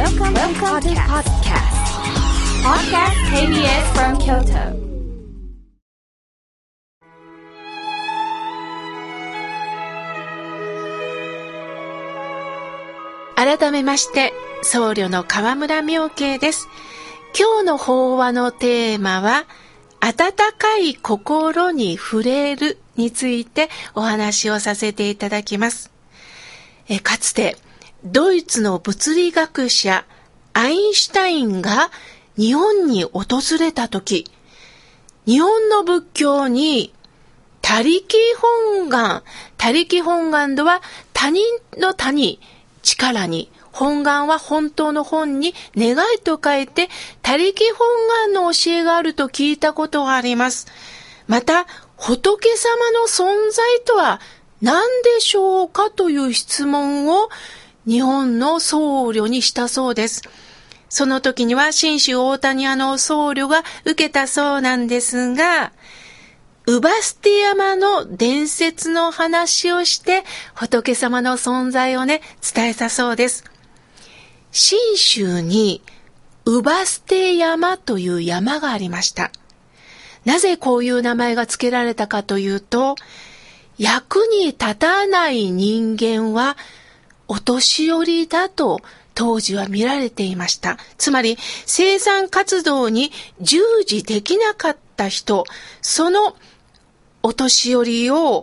Welcome, Welcome to podcast. Podcast KBS from Kyoto. 改めまして、僧侶の河村明慶です。今日の法話のテーマは、温かい心に触れるについてお話をさせていただきます。えかつて、ドイツの物理学者アインシュタインが日本に訪れた時、日本の仏教に他力本願、他力本願とは他人の他に、力に、本願は本当の本に願いと書いて、他力本願の教えがあると聞いたことがあります。また、仏様の存在とは何でしょうかという質問を日本の僧侶にしたそうです。その時には新州大谷屋の僧侶が受けたそうなんですが、ウバステ山の伝説の話をして仏様の存在をね、伝えたそうです。新州にウバステ山という山がありました。なぜこういう名前が付けられたかというと、役に立たない人間はお年寄りだと当時は見られていました。つまり生産活動に従事できなかった人、そのお年寄りを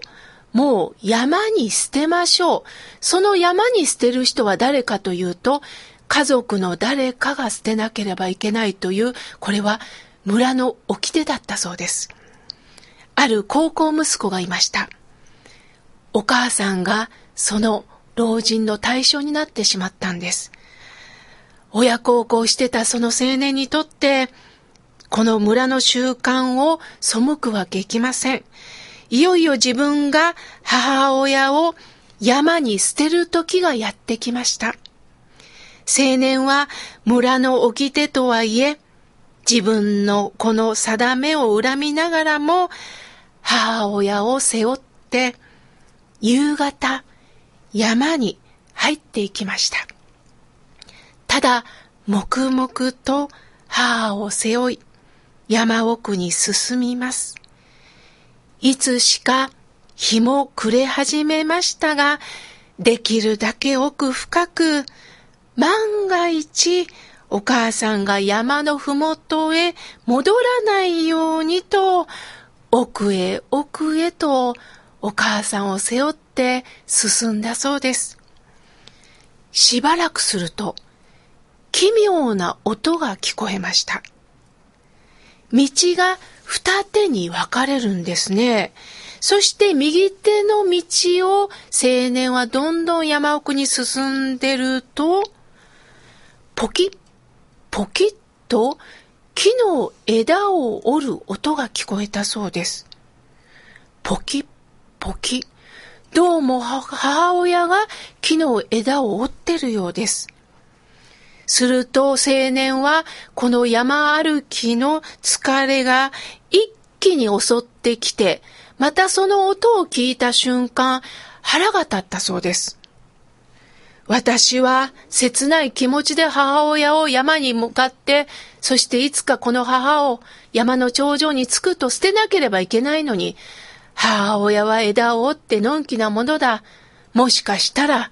もう山に捨てましょう。その山に捨てる人は誰かというと、家族の誰かが捨てなければいけないという、これは村の掟だったそうです。ある高校息子がいました。お母さんがその老人の対象になってしまったんです。親孝行してたその青年にとって、この村の習慣を背くわけいきません。いよいよ自分が母親を山に捨てる時がやってきました。青年は村の掟とはいえ、自分のこの定めを恨みながらも、母親を背負って、夕方、山に入っていきました。ただ、黙々と母を背負い、山奥に進みます。いつしか日も暮れ始めましたが、できるだけ奥深く、万が一、お母さんが山のふもとへ戻らないようにと、奥へ奥へとお母さんを背負って進んだそうです。しばらくすると、奇妙な音が聞こえました。道が二手に分かれるんですね。そして右手の道を青年はどんどん山奥に進んでると、ポキッ、ポキッと木の枝を折る音が聞こえたそうです。ポキッ、ポキ。どうも母親が木の枝を折ってるようです。すると青年はこの山歩きの疲れが一気に襲ってきて、またその音を聞いた瞬間、腹が立ったそうです。私は切ない気持ちで母親を山に向かって、そしていつかこの母を山の頂上に着くと捨てなければいけないのに、母親は枝を折ってのんきなものだ。もしかしたら、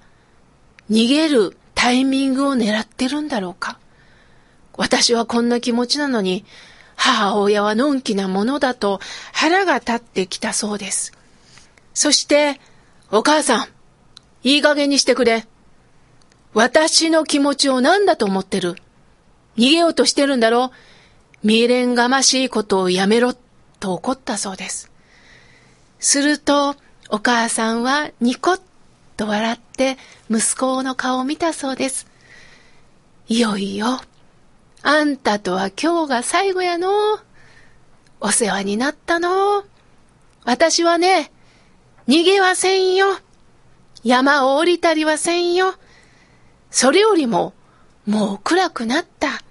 逃げるタイミングを狙ってるんだろうか。私はこんな気持ちなのに、母親はのんきなものだと腹が立ってきたそうです。そして、お母さん、いい加減にしてくれ。私の気持ちを何だと思ってる？逃げようとしてるんだろう？未練がましいことをやめろ、と怒ったそうです。すると、お母さんはニコッと笑って息子の顔を見たそうです。いよいよ、あんたとは今日が最後やの。お世話になったの。私はね、逃げはせんよ。山を降りたりはせんよ。それよりも、もう暗くなった。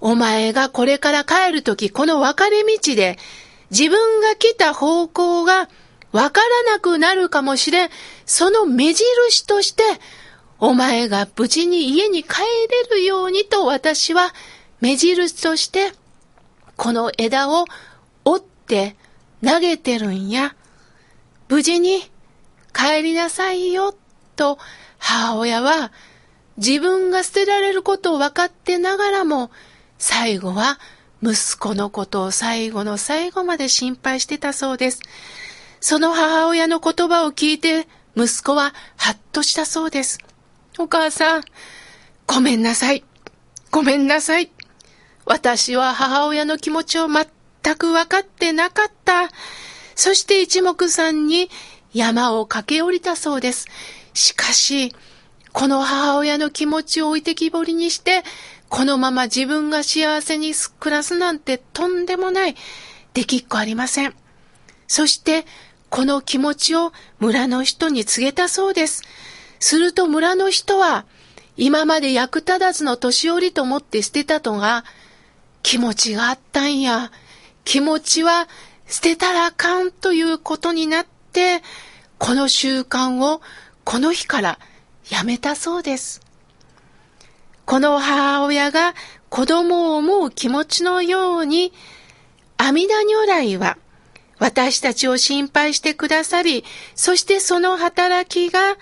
お前がこれから帰るとき、この分かれ道で、自分が来た方向が分からなくなるかもしれん。その目印として、お前が無事に家に帰れるようにと私は目印として、この枝を折って投げてるんや。無事に帰りなさいよ、と母親は自分が捨てられることを分かってながらも、最後は息子のことを最後の最後まで心配してたそうです。その母親の言葉を聞いて、息子はハッとしたそうです。お母さん、ごめんなさい。ごめんなさい。私は母親の気持ちを全く分かってなかった。そして一目散に山を駆け下りたそうです。しかし、この母親の気持ちを置いてきぼりにして、このまま自分が幸せに暮らすなんてとんでもない、できっこありません。そして、この気持ちを村の人に告げたそうです。すると村の人は、今まで役立たずの年寄りと思って捨てたとが、気持ちがあったんや。気持ちは捨てたらあかんということになって、この習慣をこの日からやめたそうです。この母親が子供を思う気持ちのように、阿弥陀如来は私たちを心配してくださり、そしてその働きが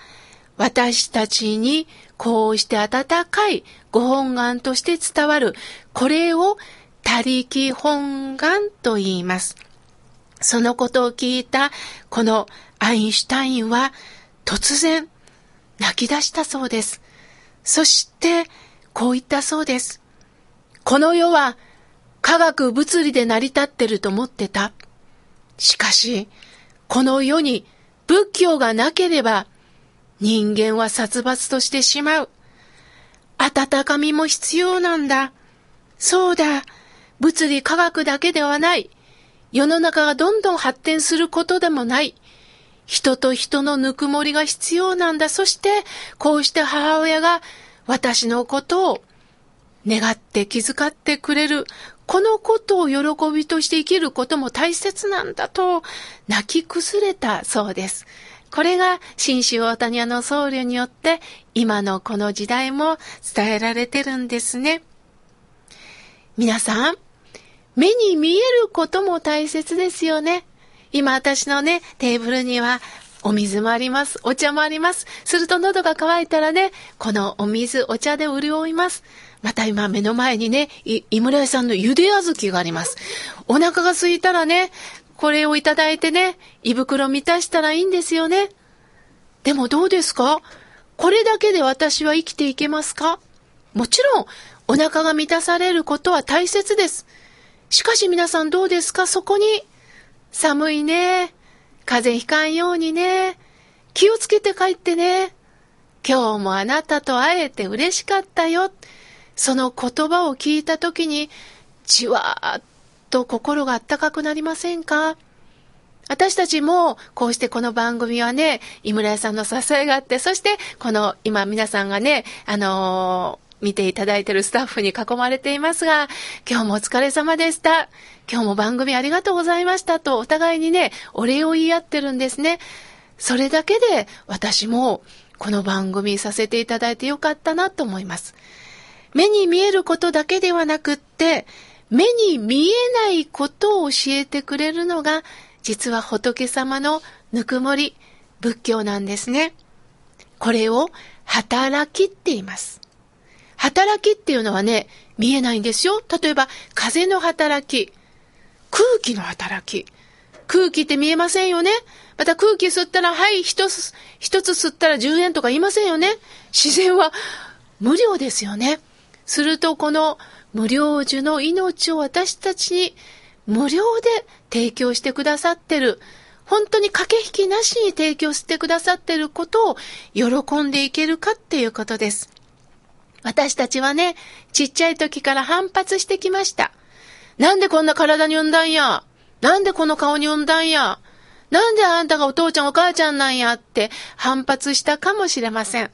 私たちにこうして温かいご本願として伝わる、これを他力本願と言います。そのことを聞いたこのアインシュタインは突然泣き出したそうです。そして、こう言ったそうです。この世は科学物理で成り立ってると思ってた。しかし、この世に仏教がなければ人間は殺伐としてしまう。温かみも必要なんだ。そうだ。物理科学だけではない。世の中がどんどん発展することでもない。人と人のぬくもりが必要なんだ。そして、こうして母親が私のことを願って気遣ってくれる。このことを喜びとして生きることも大切なんだと泣き崩れたそうです。これが新州大谷の僧侶によって今のこの時代も伝えられてるんですね。皆さん、目に見えることも大切ですよね。今私のね、テーブルにはお水もあります。お茶もあります。すると喉が渇いたらね、このお水、お茶で潤います。また今目の前にね、井村屋さんの茹で小豆があります。お腹が空いたらね、これをいただいてね、胃袋満たしたらいいんですよね。でもどうですか？これだけで私は生きていけますか？もちろん、お腹が満たされることは大切です。しかし皆さんどうですか？そこに寒いね。風邪ひかんようにね。気をつけて帰ってね。今日もあなたと会えて嬉しかったよ。その言葉を聞いたときに、じわーっと心があったかくなりませんか？私たちも、こうしてこの番組はね、井村屋さんの支えがあって、そして、この、今皆さんがね、あのー見ていただいているスタッフに囲まれていますが、今日もお疲れ様でした。今日も番組ありがとうございましたとお互いにね、お礼を言い合ってるんですね。それだけで私もこの番組させていただいてよかったなと思います。目に見えることだけではなくって、目に見えないことを教えてくれるのが、実は仏様のぬくもり、仏教なんですね。これを働きって言います。働きっていうのはね、見えないんですよ。例えば、風の働き、空気の働き。空気って見えませんよね。また空気吸ったら、はい、一つ、一つ吸ったら10円とか言いませんよね。自然は無料ですよね。すると、この無料樹の命を私たちに無料で提供してくださってる。本当に駆け引きなしに提供してくださってることを喜んでいけるかっていうことです。私たちはね、ちっちゃい時から反発してきました。なんでこんな体に産んだんや？なんでこの顔に産んだんや？なんであんたがお父ちゃんお母ちゃんなんやって反発したかもしれません。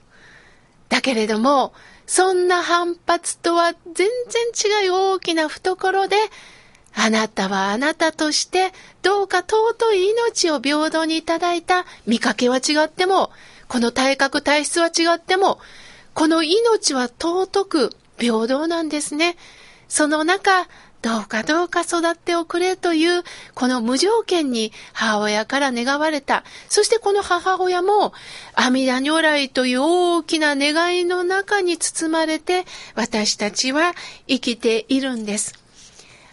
だけれども、そんな反発とは全然違う大きな懐で、あなたはあなたとしてどうか尊い命を平等にいただいた見かけは違っても、この体格体質は違っても、この命は尊く平等なんですね。その中、どうかどうか育っておくれという、この無条件に母親から願われた。そしてこの母親も、阿弥陀如来という大きな願いの中に包まれて、私たちは生きているんです。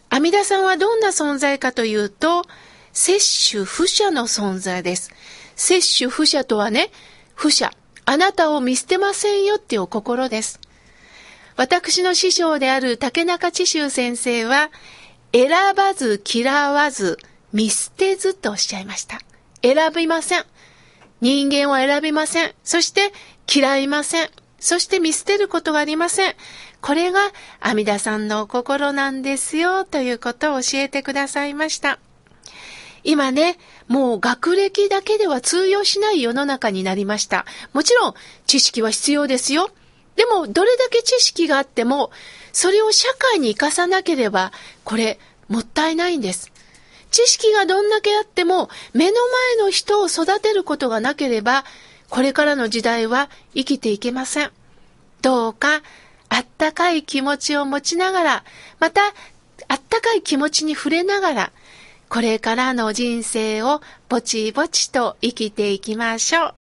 阿弥陀さんはどんな存在かというと、摂取不捨の存在です。摂取不捨とはね、不捨、あなたを見捨てませんよっていう心です。私の師匠である竹中知州先生は、選ばず嫌わず見捨てずとおっしゃいました。選びません。人間を選びません。そして嫌いません。そして見捨てることがありません。これが阿弥陀さんのお心なんですよということを教えてくださいました。今ね、もう学歴だけでは通用しない世の中になりました。もちろん知識は必要ですよ。でも、どれだけ知識があっても、それを社会に活かさなければ、これ、もったいないんです。知識がどんだけあっても、目の前の人を育てることがなければ、これからの時代は生きていけません。どうか、あったかい気持ちを持ちながら、また、あったかい気持ちに触れながら、これからの人生をぼちぼちと生きていきましょう。